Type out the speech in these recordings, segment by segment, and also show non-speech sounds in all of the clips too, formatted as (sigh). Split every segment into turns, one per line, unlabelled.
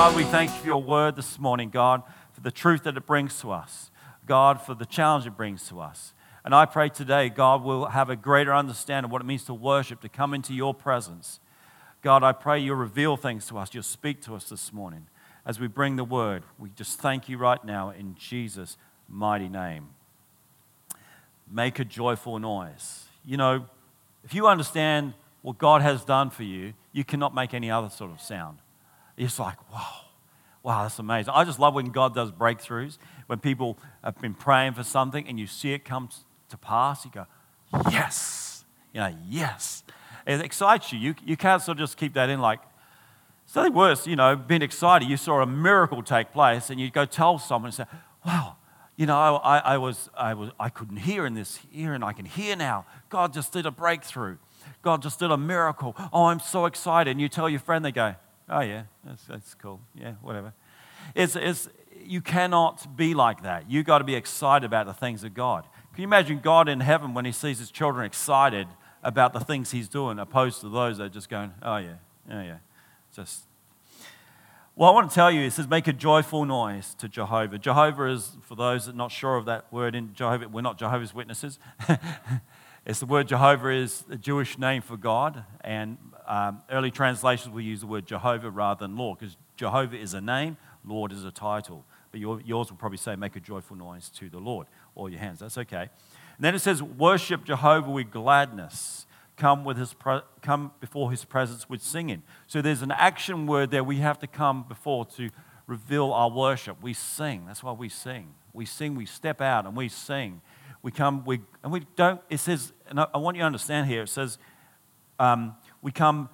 Father, we thank you for your word this morning, God, for the truth that it brings to us. God, for the challenge it brings to us. And I pray today, God will have a greater understanding of what it means to worship, to come into your presence. God, I pray you'll reveal things to us. You'll speak to us this morning as we bring the word. We just thank you right now in Jesus' mighty name. Make a joyful noise. You know, if you understand what God has done for you, you cannot make any other sort of sound. It's like, wow, wow, that's amazing. I just love when God does breakthroughs, when people have been praying for something and you see it come to pass, you go, yes, you know, yes. It excites you. You, you can't sort of just keep that in like, it's nothing worse, you know, being excited. You saw a miracle take place and you go tell someone and say, wow, you know, I, I, was, I, was, I couldn't hear in this ear and I can hear now. God just did a breakthrough. God just did a miracle. Oh, I'm so excited. And you tell your friend, they go, oh, yeah, that's, that's cool. Yeah, whatever. It's, it's, you cannot be like that. You've got to be excited about the things of God. Can you imagine God in heaven when he sees his children excited about the things he's doing, opposed to those that are just going, oh, yeah, oh, yeah. Just. Well, I want to tell you, it says, make a joyful noise to Jehovah. Jehovah is, for those that are not sure of that word in Jehovah, we're not Jehovah's Witnesses. (laughs) it's the word Jehovah is a Jewish name for God, and um, early translations will use the word Jehovah rather than Lord, because Jehovah is a name, Lord is a title. But your, yours will probably say, make a joyful noise to the Lord. All your hands, that's okay. And then it says, worship Jehovah with gladness. Come, with his pre- come before his presence with singing. So there's an action word there we have to come before to reveal our worship. We sing. That's why we sing. We sing, we step out and we sing. We come, we, and we don't, it says, and I, I want you to understand here, it says, um, we come,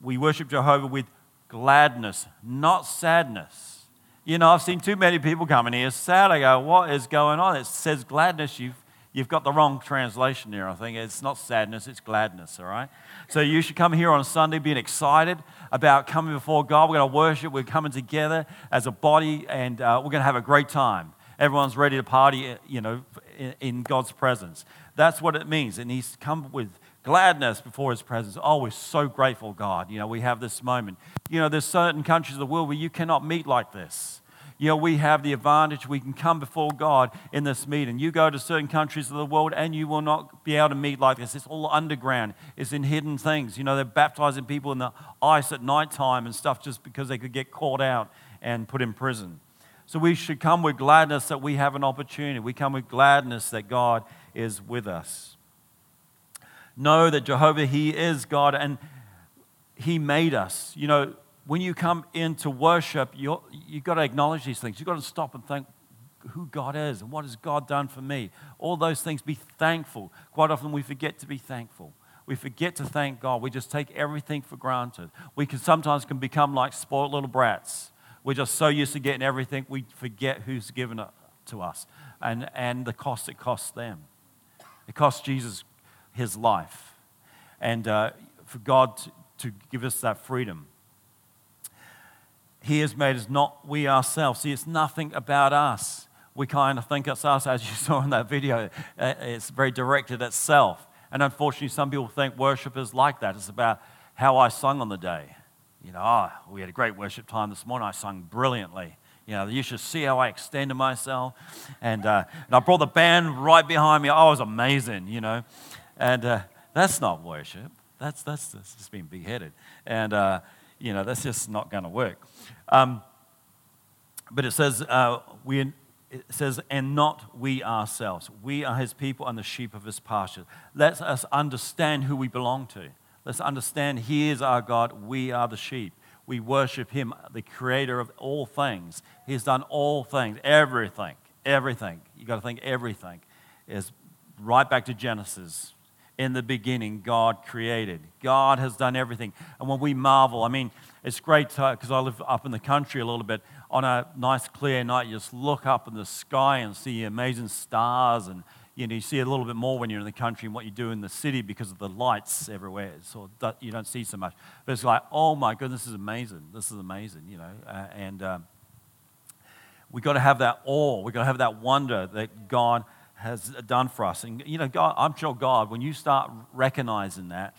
we worship Jehovah with gladness, not sadness. You know, I've seen too many people coming here sad. I go, what is going on? It says gladness. You've, you've got the wrong translation there, I think. It's not sadness, it's gladness, all right? So you should come here on Sunday being excited about coming before God. We're going to worship. We're coming together as a body, and uh, we're going to have a great time. Everyone's ready to party, you know, in, in God's presence. That's what it means. And He's come with gladness before his presence. Oh, we're so grateful, God. You know, we have this moment. You know, there's certain countries of the world where you cannot meet like this. You know, we have the advantage we can come before God in this meeting. You go to certain countries of the world and you will not be able to meet like this. It's all underground, it's in hidden things. You know, they're baptizing people in the ice at nighttime and stuff just because they could get caught out and put in prison. So we should come with gladness that we have an opportunity. We come with gladness that God is with us know that Jehovah, He is God and He made us. You know, when you come into worship, you you've got to acknowledge these things. You've got to stop and think who God is and what has God done for me. All those things, be thankful. Quite often we forget to be thankful. We forget to thank God. We just take everything for granted. We can sometimes can become like spoiled little brats. We're just so used to getting everything, we forget who's given it to us and, and the cost it costs them. It cost Jesus his life. And uh, for God to, to give us that freedom. He has made us not we ourselves. See, it's nothing about us. We kind of think it's us, as (laughs) you saw in that video. Uh, it's very directed at self. And unfortunately, some people think worship is like that. It's about how I sung on the day. You know, oh, we had a great worship time this morning. I sung brilliantly. You know, you should see how I extended myself. And, uh, and I brought the band right behind me. It was amazing, you know. And uh, that's not worship. That's, that's, that's just being beheaded. And, uh, you know, that's just not going to work. Um, but it says, uh, we, it says, and not we ourselves. We are his people and the sheep of his pasture. Let us understand who we belong to. Let's understand he is our God. We are the sheep. We worship him, the creator of all things. He's done all things, everything, everything. You've got to think everything is right back to Genesis in the beginning, God created. God has done everything. And when we marvel, I mean, it's great because I live up in the country a little bit. On a nice clear night, you just look up in the sky and see amazing stars. And you, know, you see a little bit more when you're in the country and what you do in the city because of the lights everywhere. So you don't see so much. But it's like, oh my goodness, this is amazing. This is amazing, you know. Uh, and um, we've got to have that awe. We've got to have that wonder that God has done for us. And, you know, God, I'm sure God, when you start recognizing that,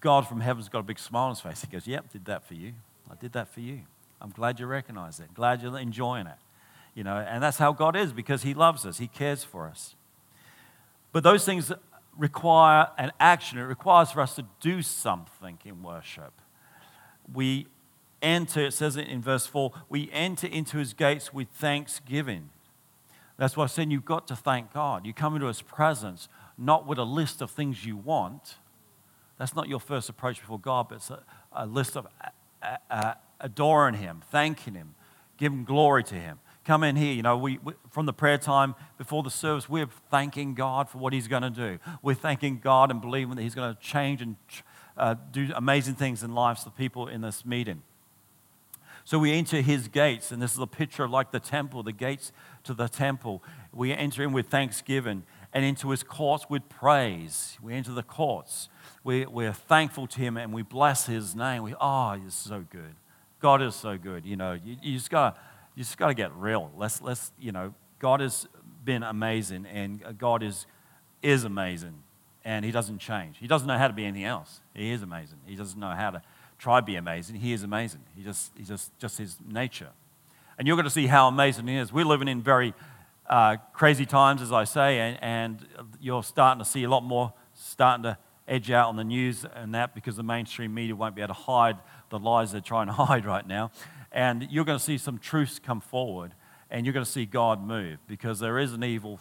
God from heaven's got a big smile on his face. He goes, Yep, did that for you. I did that for you. I'm glad you recognize it. Glad you're enjoying it. You know, and that's how God is because He loves us, He cares for us. But those things require an action. It requires for us to do something in worship. We enter, it says it in verse 4, we enter into his gates with thanksgiving. That's why I said you've got to thank God. You come into his presence not with a list of things you want. That's not your first approach before God, but it's a, a list of adoring him, thanking him, giving glory to him. Come in here, you know, we, we, from the prayer time before the service, we're thanking God for what he's going to do. We're thanking God and believing that he's going to change and uh, do amazing things in lives of people in this meeting. So we enter his gates, and this is a picture of like the temple, the gates to the temple. We enter in with thanksgiving and into his courts with praise. We enter the courts. We, we're thankful to him and we bless his name. We, oh, he's so good. God is so good. You know, you, you just gotta, you just got to get real. Let's, let's, you know, God has been amazing and God is, is amazing and he doesn't change. He doesn't know how to be anything else. He is amazing. He doesn't know how to try be amazing. He is amazing. He just, he's just, just his nature. And you're going to see how amazing he is. We're living in very uh, crazy times, as I say, and, and you're starting to see a lot more starting to edge out on the news and that because the mainstream media won't be able to hide the lies they're trying to (laughs) hide right now. And you're going to see some truths come forward, and you're going to see God move because there is an evil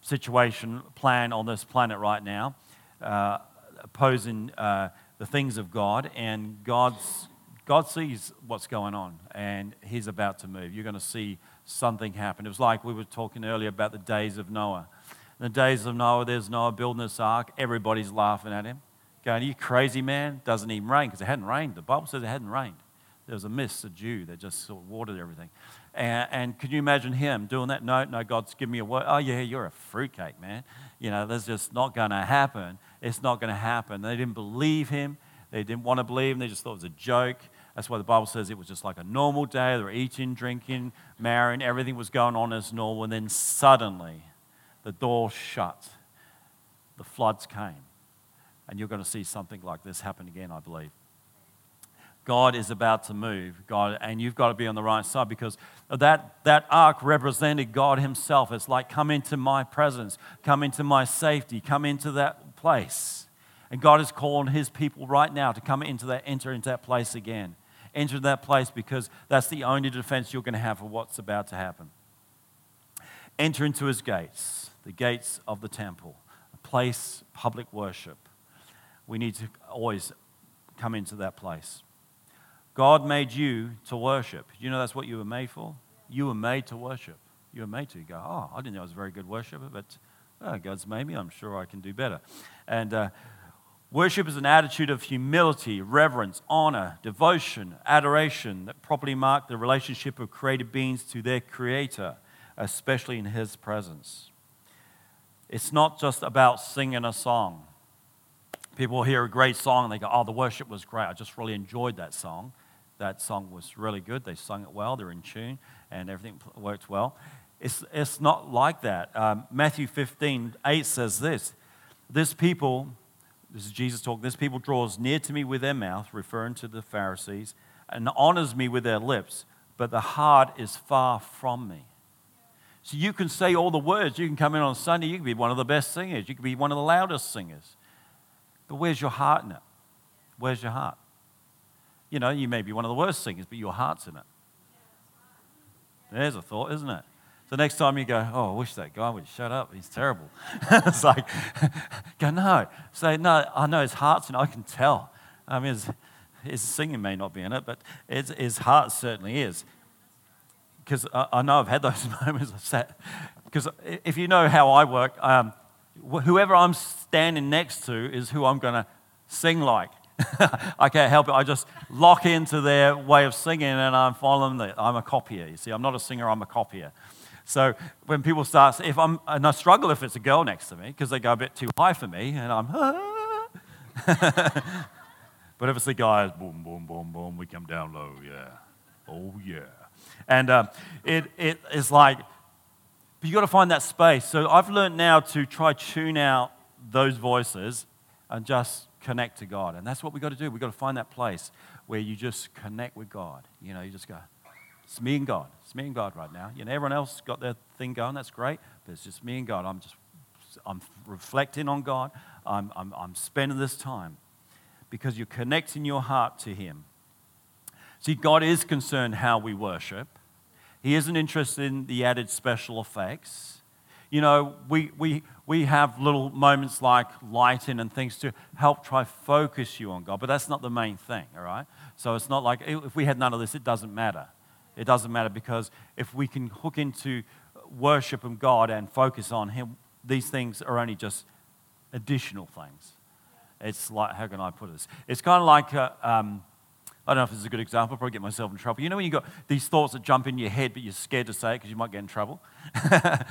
situation plan on this planet right now, uh, opposing uh, the things of God, and God's God sees what's going on, and He's about to move. You're going to see something happen. It was like we were talking earlier about the days of Noah. In the days of Noah, there's Noah building this ark. Everybody's laughing at him, going, "Are you crazy, man? Doesn't even rain because it hadn't rained. The Bible says it hadn't rained. There was a mist, a dew that just sort of watered everything." And, and could you imagine him doing that? No, no, God's giving me a word. Oh, yeah, you're a fruitcake, man. You know, that's just not going to happen. It's not going to happen. They didn't believe him. They didn't want to believe him. They just thought it was a joke. That's why the Bible says it was just like a normal day. They were eating, drinking, marrying. Everything was going on as normal. And then suddenly, the door shut. The floods came. And you're going to see something like this happen again, I believe. God is about to move, God, and you've got to be on the right side because that, that ark represented God Himself. It's like, come into my presence, come into my safety, come into that place. And God is calling His people right now to come into that, enter into that place again. Enter that place because that's the only defense you're going to have for what's about to happen. Enter into His gates, the gates of the temple, a place, public worship. We need to always come into that place. God made you to worship. Do you know that's what you were made for? You were made to worship. You were made to go, oh, I didn't know I was a very good worshiper, but oh, God's made me. I'm sure I can do better. And uh, worship is an attitude of humility, reverence, honor, devotion, adoration that properly mark the relationship of created beings to their creator, especially in his presence. It's not just about singing a song. People hear a great song and they go, oh, the worship was great. I just really enjoyed that song that song was really good. They sung it well, they're in tune, and everything worked well. It's, it's not like that. Um, Matthew 15, 8 says this This people, this is Jesus talking, this people draws near to me with their mouth, referring to the Pharisees, and honors me with their lips, but the heart is far from me. So you can say all the words. You can come in on Sunday, you can be one of the best singers, you can be one of the loudest singers. But where's your heart in it? Where's your heart? You know, you may be one of the worst singers, but your heart's in it. There's a thought, isn't it? So next time you go, oh, I wish that guy would shut up. He's terrible. (laughs) it's like, (laughs) go, no. Say, no, I know his heart's in it. I can tell. I mean, his, his singing may not be in it, but his his heart certainly is. Because I, I, know I've had those (laughs) moments. I've sat. Because if you know how I work, um, whoever I'm standing next to is who I'm going to sing like. I can't help it. I just lock into their way of singing and I'm following them. I'm a copier. You see, I'm not a singer, I'm a copier. So when people start, if I'm, and I struggle if it's a girl next to me because they go a bit too high for me and I'm, (laughs) but if it's the guys, boom, boom, boom, boom, we come down low, yeah. Oh, yeah. And um, it, it is like, but you've got to find that space. So I've learned now to try tune out those voices and just connect to God. And that's what we've got to do. We've got to find that place where you just connect with God. You know, you just go, it's me and God. It's me and God right now. You know, everyone else got their thing going. That's great. But it's just me and God. I'm just, I'm reflecting on God. I'm, I'm, I'm spending this time because you're connecting your heart to Him. See, God is concerned how we worship. He isn't interested in the added special effects. You know, we, we, we have little moments like lighting and things to help try focus you on God, but that's not the main thing, all right? So it's not like oh, if we had none of this, it doesn't matter. It doesn't matter because if we can hook into worship of God and focus on Him, these things are only just additional things. It's like, how can I put this? It's kind of like, a, um, I don't know if this is a good example, I'll probably get myself in trouble. You know when you've got these thoughts that jump in your head, but you're scared to say it because you might get in trouble? (laughs) well,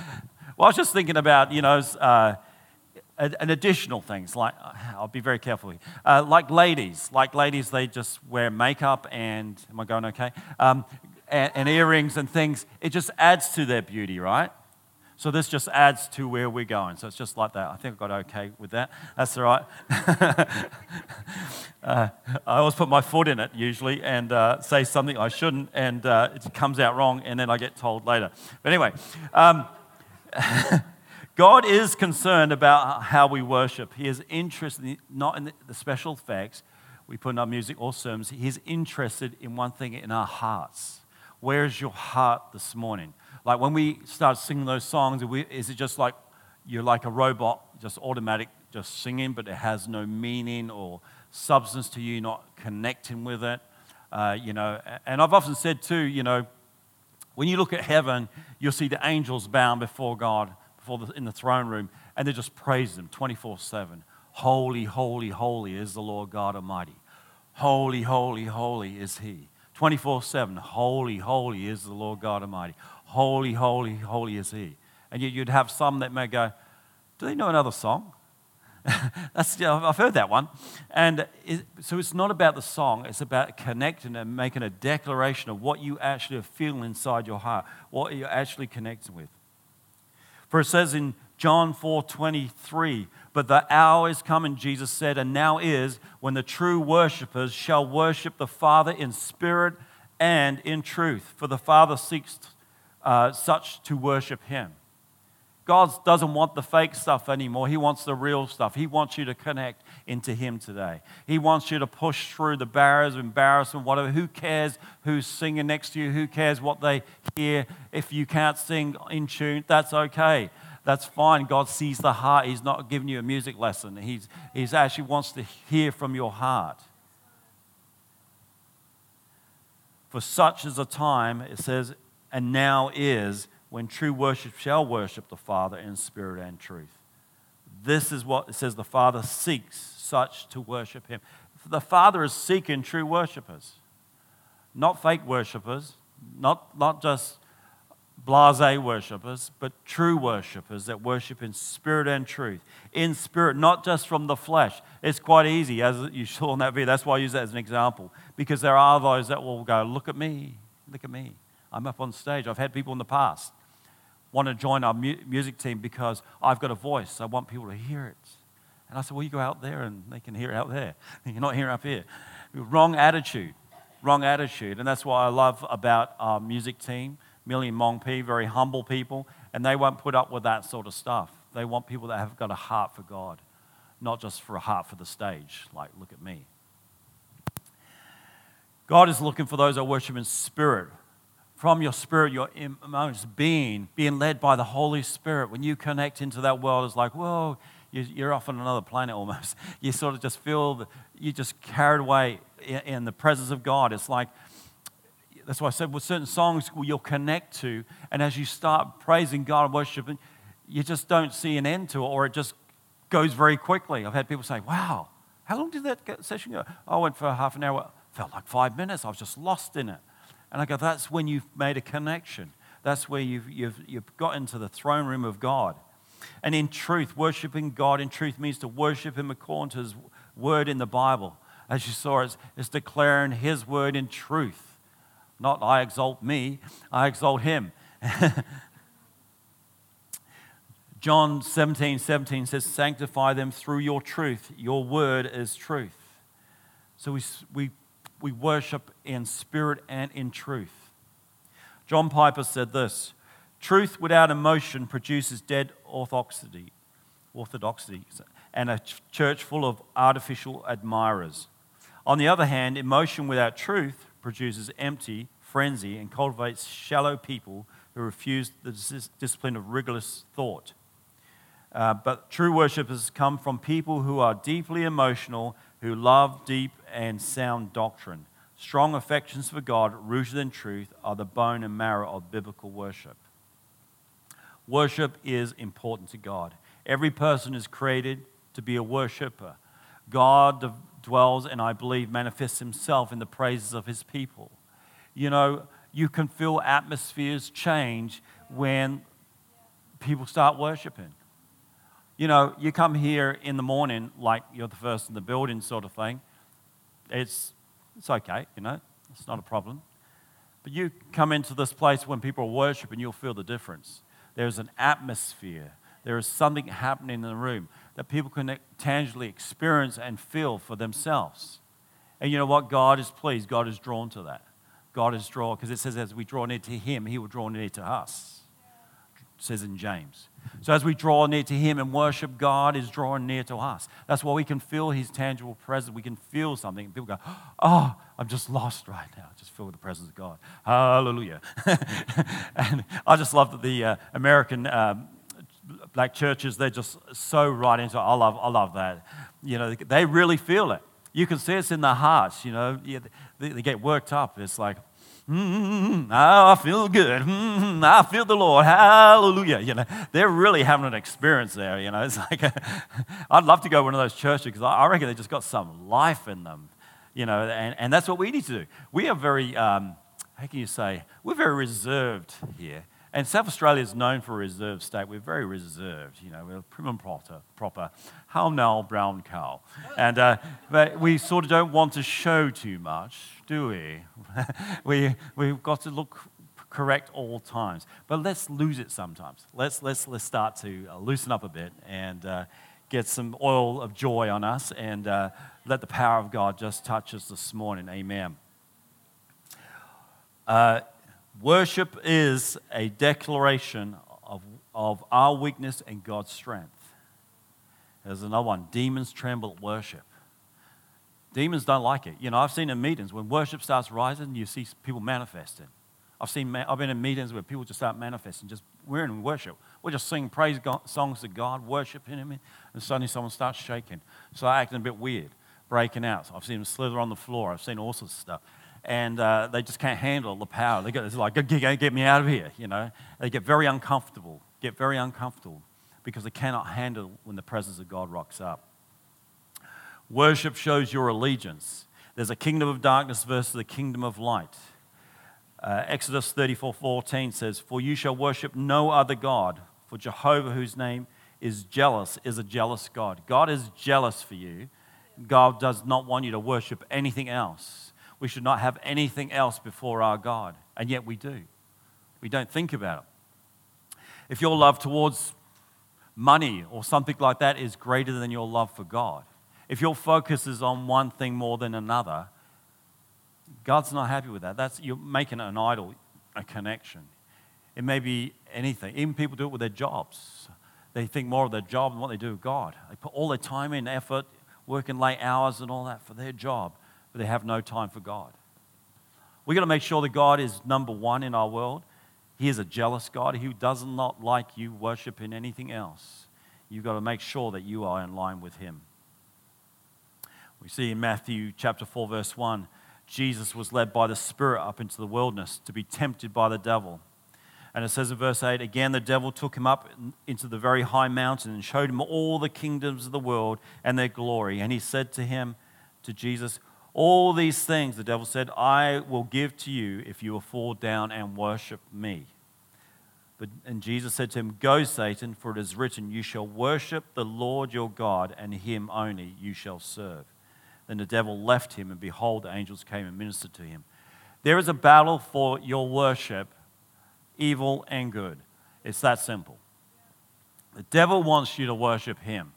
I was just thinking about, you know, uh, an additional things like I'll be very careful here. Uh, like ladies, like ladies, they just wear makeup and am I going okay? Um, and, and earrings and things. It just adds to their beauty, right? So this just adds to where we're going. So it's just like that. I think I got okay with that. That's all right. (laughs) uh, I always put my foot in it usually and uh, say something I shouldn't, and uh, it comes out wrong, and then I get told later. But anyway, um, (laughs) God is concerned about how we worship. He is interested not in the special effects we put in our music or sermons. He's interested in one thing in our hearts. Where is your heart this morning? Like when we start singing those songs, is it just like you're like a robot, just automatic, just singing, but it has no meaning or substance to you, not connecting with it? Uh, you know, and I've often said too, you know, when you look at heaven, you'll see the angels bound before God, before the, in the throne room, and they just praise Him 24 7. Holy, holy, holy is the Lord God Almighty. Holy, holy, holy is He. 24 7. Holy, holy is the Lord God Almighty. Holy, holy, holy is He. And yet you'd have some that may go, Do they know another song? (laughs) That's, I've heard that one. And it, so it's not about the song, it's about connecting and making a declaration of what you actually are feeling inside your heart, what you're actually connecting with. For it says in John 4 23, but the hour is coming, Jesus said, and now is when the true worshippers shall worship the Father in spirit and in truth. For the Father seeks uh, such to worship him. God doesn't want the fake stuff anymore. He wants the real stuff. He wants you to connect into Him today. He wants you to push through the barriers, embarrassment, whatever. Who cares who's singing next to you? Who cares what they hear? If you can't sing in tune, that's okay. That's fine. God sees the heart. He's not giving you a music lesson. He's, he's actually wants to hear from your heart. For such is a time, it says, and now is when true worship shall worship the Father in spirit and truth. This is what it says the Father seeks such to worship him. The Father is seeking true worshipers, not fake worshipers, not, not just blase worshippers, but true worshippers that worship in spirit and truth. In spirit, not just from the flesh. It's quite easy, as you saw in that video. That's why I use that as an example, because there are those that will go, Look at me, look at me. I'm up on stage. I've had people in the past want to join our mu- music team because I've got a voice. I want people to hear it. And I said, Well, you go out there and they can hear it out there. (laughs) You're not here up here. Wrong attitude. Wrong attitude. And that's what I love about our music team, Millie and Mong P, very humble people, and they won't put up with that sort of stuff. They want people that have got a heart for God, not just for a heart for the stage, like, look at me. God is looking for those that worship in spirit from your spirit, your emotions, being, being led by the Holy Spirit. When you connect into that world, it's like, whoa, you're off on another planet almost. (laughs) You sort of just feel, you just carried away in the presence of God. It's like, that's why I said with certain songs you'll connect to, and as you start praising God and worshiping, you just don't see an end to it, or it just goes very quickly. I've had people say, wow, how long did that session go? I went for half an hour. Felt like five minutes. I was just lost in it. And I go, that's when you've made a connection. That's where you've, you've, you've got into the throne room of God. And in truth, worshiping God in truth means to worship Him according to His word in the Bible. As you saw, it's, it's declaring His word in truth. Not I exalt me, I exalt Him. (laughs) John 17, 17 says, Sanctify them through your truth. Your word is truth. So we, we, we worship in spirit and in truth. John Piper said this Truth without emotion produces dead orthodoxy, orthodoxy and a church full of artificial admirers. On the other hand, emotion without truth produces empty frenzy and cultivates shallow people who refuse the discipline of rigorous thought. Uh, but true worship has come from people who are deeply emotional, who love deep and sound doctrine. Strong affections for God, rooted in truth, are the bone and marrow of biblical worship. Worship is important to God. Every person is created to be a worshiper. God dwells and I believe manifests himself in the praises of his people. You know, you can feel atmospheres change when people start worshiping. You know, you come here in the morning like you're the first in the building, sort of thing. It's, it's okay, you know, it's not a problem. But you come into this place when people are worshiping, you'll feel the difference. There's an atmosphere, there is something happening in the room that people can tangibly experience and feel for themselves. And you know what? God is pleased, God is drawn to that. God is drawn, because it says as we draw near to Him, He will draw near to us. It says in James. So as we draw near to Him and worship, God is drawing near to us. That's why we can feel His tangible presence. We can feel something. People go, Oh, I'm just lost right now. I just feel the presence of God. Hallelujah. (laughs) and I just love that the uh, American. Um, black churches, they're just so right into it. I love, I love that. You know, they really feel it. You can see it's in their hearts, you know. They, they get worked up. It's like, mm, I feel good. Mm, I feel the Lord. Hallelujah. You know, they're really having an experience there. You know, (laughs) it's like, I'd love to go to one of those churches because I reckon they just got some life in them. You know, and, and that's what we need to do. We are very, um, how can you say, we're very reserved here. And South Australia is known for a reserved state. We're very reserved, you know, we're prim and proper, proper how now brown cow. And uh, but we sort of don't want to show too much, do we? (laughs) we we've got to look correct all times. But let's lose it sometimes. Let's, let's, let's start to uh, loosen up a bit and uh, get some oil of joy on us and uh, let the power of God just touch us this morning. Amen. Worship is a declaration of, of our weakness and God's strength. There's another one demons tremble at worship. Demons don't like it. You know, I've seen in meetings when worship starts rising, you see people manifesting. I've seen, I've been in meetings where people just start manifesting. Just we're in worship. We're just singing praise God, songs to God, worshiping Him, and suddenly someone starts shaking, start acting a bit weird, breaking out. I've seen them slither on the floor. I've seen all sorts of stuff and uh, they just can't handle the power. They get, it's like, get, get me out of here, you know. They get very uncomfortable, get very uncomfortable because they cannot handle when the presence of God rocks up. Worship shows your allegiance. There's a kingdom of darkness versus the kingdom of light. Uh, Exodus 34 14 says, For you shall worship no other God, for Jehovah, whose name is jealous, is a jealous God. God is jealous for you. God does not want you to worship anything else we should not have anything else before our God. And yet we do. We don't think about it. If your love towards money or something like that is greater than your love for God, if your focus is on one thing more than another, God's not happy with that. That's you're making an idol, a connection. It may be anything. Even people do it with their jobs. They think more of their job than what they do with God. They put all their time in, effort, working late hours and all that for their job but they have no time for God. We've got to make sure that God is number one in our world. He is a jealous God who does not like you worshiping anything else. You've got to make sure that you are in line with Him. We see in Matthew chapter 4, verse 1, Jesus was led by the Spirit up into the wilderness to be tempted by the devil. And it says in verse 8, again, the devil took him up into the very high mountain and showed him all the kingdoms of the world and their glory. And he said to him, to Jesus, all these things, the devil said, I will give to you if you will fall down and worship me. But, and Jesus said to him, Go, Satan, for it is written, You shall worship the Lord your God, and him only you shall serve. Then the devil left him, and behold, the angels came and ministered to him. There is a battle for your worship, evil and good. It's that simple. The devil wants you to worship him.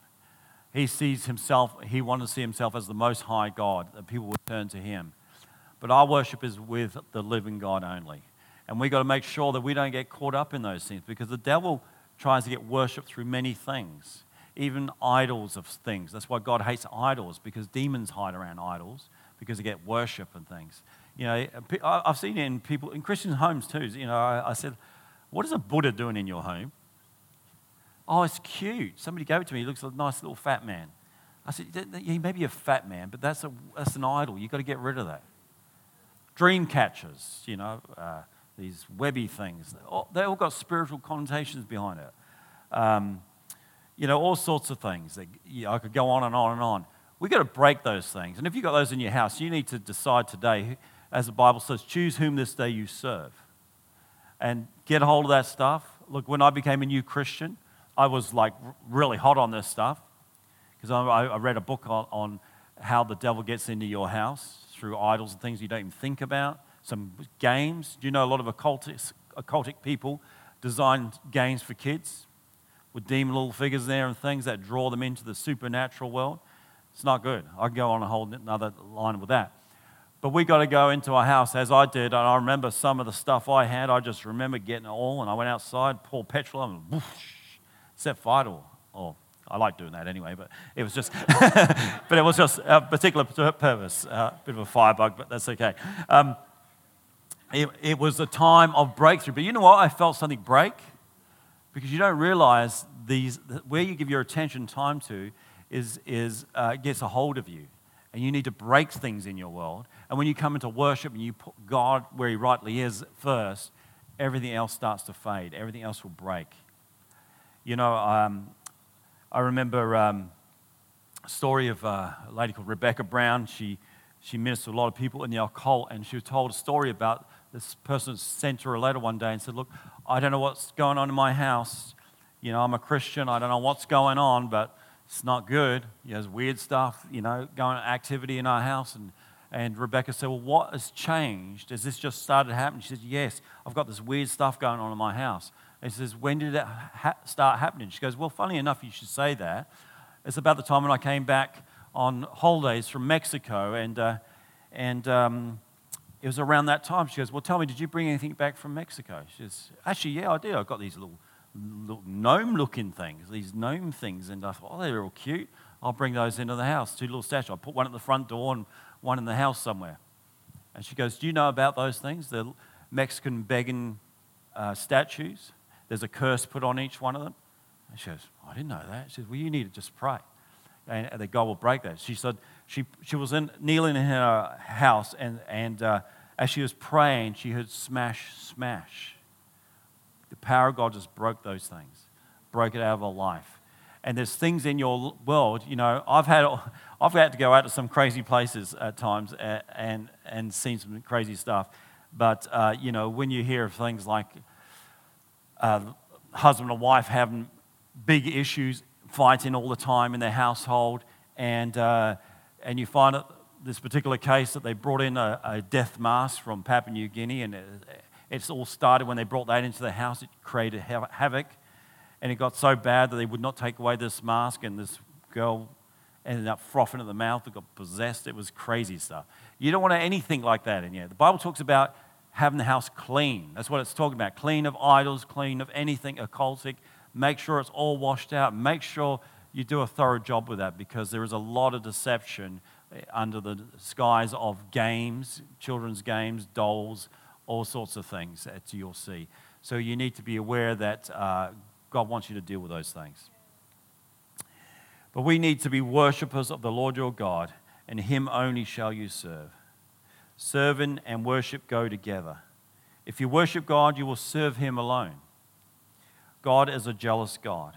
He sees himself, he wanted to see himself as the most high God, that people would turn to him. But our worship is with the living God only. And we've got to make sure that we don't get caught up in those things because the devil tries to get worship through many things, even idols of things. That's why God hates idols because demons hide around idols because they get worship and things. You know, I've seen it in people, in Christian homes too. You know, I said, What is a Buddha doing in your home? Oh, it's cute. Somebody gave it to me. He looks like a nice little fat man. I said, He may be a fat man, but that's, a, that's an idol. You've got to get rid of that. Dream catchers, you know, uh, these webby things. They all got spiritual connotations behind it. Um, you know, all sorts of things. That, you know, I could go on and on and on. We've got to break those things. And if you've got those in your house, you need to decide today, as the Bible says, choose whom this day you serve. And get a hold of that stuff. Look, when I became a new Christian, I was like really hot on this stuff because I, I, read a book on, on how the devil gets into your house through idols and things you don't even think about. Some games. Do you know a lot of occultic, occultic people design games for kids with demon little figures there and things that draw them into the supernatural world? It's not good. I can go on a whole another line with that. But we got to go into our house as I did. And I remember some of the stuff I had. I just remember getting it all. And I went outside, poured petrol and whoosh, set fire to. Oh, I like doing that anyway, but it was just, (laughs) but it was just a particular purpose, a uh, bit of a firebug, but that's okay. Um, it, it was a time of breakthrough. But you know what? I felt something break because you don't realize these, where you give your attention time to is, is uh, gets a hold of you. And you need to break things in your world. And when you come into worship and you put God where He rightly is first, everything else starts to fade. Everything else will break. You know, um, I remember um, a story of uh, a lady called Rebecca Brown. She, she ministered to a lot of people in the occult, and she was told a story about this person sent her a letter one day and said, Look, I don't know what's going on in my house. You know, I'm a Christian. I don't know what's going on, but it's not good. There's weird stuff, you know, going activity in our house. And, and Rebecca said, Well, what has changed? Has this just started happening? She said, Yes, I've got this weird stuff going on in my house. He says, When did it ha- start happening? She goes, Well, funny enough, you should say that. It's about the time when I came back on holidays from Mexico. And, uh, and um, it was around that time. She goes, Well, tell me, did you bring anything back from Mexico? She says, Actually, yeah, I did. I got these little gnome looking things, these gnome things. And I thought, oh, they're all cute. I'll bring those into the house, two little statues. I put one at the front door and one in the house somewhere. And she goes, Do you know about those things? The Mexican begging uh, statues. There's a curse put on each one of them. And she goes, I didn't know that. She says, Well, you need to just pray. And, and that God will break that. She said, She, she was in, kneeling in her house, and, and uh, as she was praying, she heard smash, smash. The power of God just broke those things, broke it out of her life. And there's things in your world, you know, I've had, (laughs) I've had to go out to some crazy places at times and, and, and seen some crazy stuff. But, uh, you know, when you hear of things like uh, husband and wife having big issues, fighting all the time in their household, and, uh, and you find that this particular case that they brought in a, a death mask from Papua New Guinea, and it, it's all started when they brought that into the house. It created havoc. And it got so bad that they would not take away this mask, and this girl ended up frothing at the mouth and got possessed. It was crazy stuff. You don't want anything like that in here. The Bible talks about having the house clean. That's what it's talking about clean of idols, clean of anything occultic. Make sure it's all washed out. Make sure you do a thorough job with that because there is a lot of deception eh, under the skies of games, children's games, dolls, all sorts of things that you'll see. So you need to be aware that uh, God wants you to deal with those things. But we need to be worshippers of the Lord your God, and him only shall you serve. Serving and worship go together. If you worship God, you will serve him alone. God is a jealous God.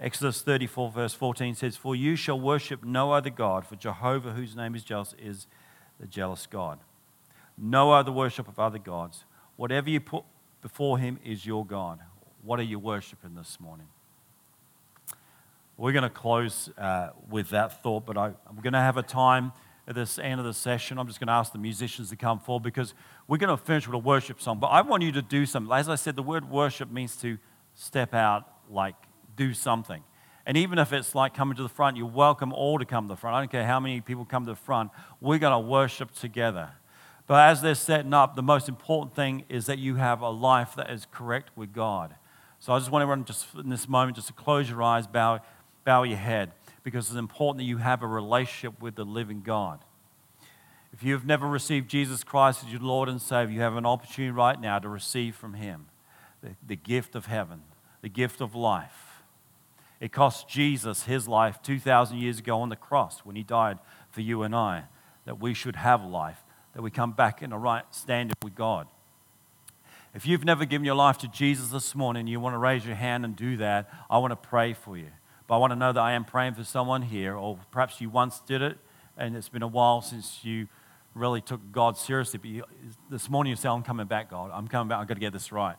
Exodus 34, verse 14 says, For you shall worship no other God, for Jehovah, whose name is jealous, is the jealous God no other worship of other gods. Whatever you put before him is your God. What are you worshiping this morning? We're going to close uh, with that thought, but I, am going to have a time at this end of the session. I'm just going to ask the musicians to come forward because we're going to finish with a worship song. But I want you to do something. As I said, the word worship means to step out like do something. And even if it's like coming to the front, you're welcome all to come to the front. I don't care how many people come to the front. We're going to worship together. But as they're setting up, the most important thing is that you have a life that is correct with God. So I just want everyone just in this moment just to close your eyes, bow, bow your head, because it's important that you have a relationship with the living God. If you've never received Jesus Christ as your Lord and Savior, you have an opportunity right now to receive from Him the, the gift of heaven, the gift of life. It cost Jesus his life 2,000 years ago on the cross when He died for you and I, that we should have life, that we come back in a right standing with God. If you've never given your life to Jesus this morning, you want to raise your hand and do that, I want to pray for you. But I want to know that I am praying for someone here, or perhaps you once did it and it's been a while since you really took God seriously. But you, this morning you say, I'm coming back, God. I'm coming back. I've got to get this right.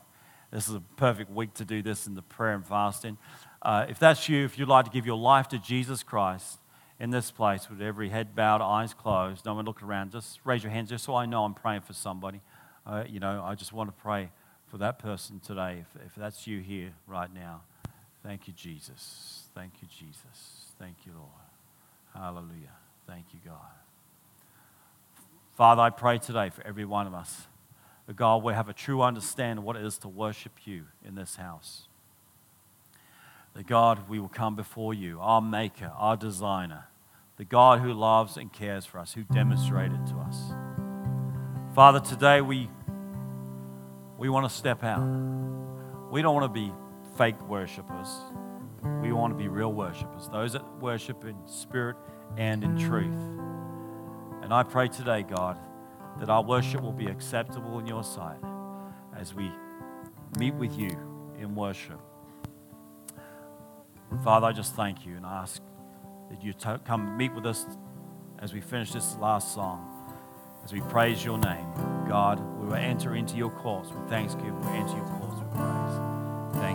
This is a perfect week to do this in the prayer and fasting. Uh, if that's you, if you'd like to give your life to Jesus Christ in this place with every head bowed, eyes closed, no one looking around, just raise your hands just so I know I'm praying for somebody. Uh, you know, I just want to pray for that person today. If, if that's you here right now, thank you, Jesus. Thank you, Jesus. Thank you, Lord. Hallelujah. Thank you, God. Father, I pray today for every one of us that God we have a true understanding of what it is to worship you in this house. That God, we will come before you, our maker, our designer, the God who loves and cares for us, who demonstrated to us. Father, today we, we want to step out. We don't want to be fake worshipers. We want to be real worshipers, those that worship in spirit and in truth. And I pray today, God, that our worship will be acceptable in your sight as we meet with you in worship. Father, I just thank you and ask that you come meet with us as we finish this last song, as we praise your name. God, we will enter into your courts with thanksgiving, we enter your courts.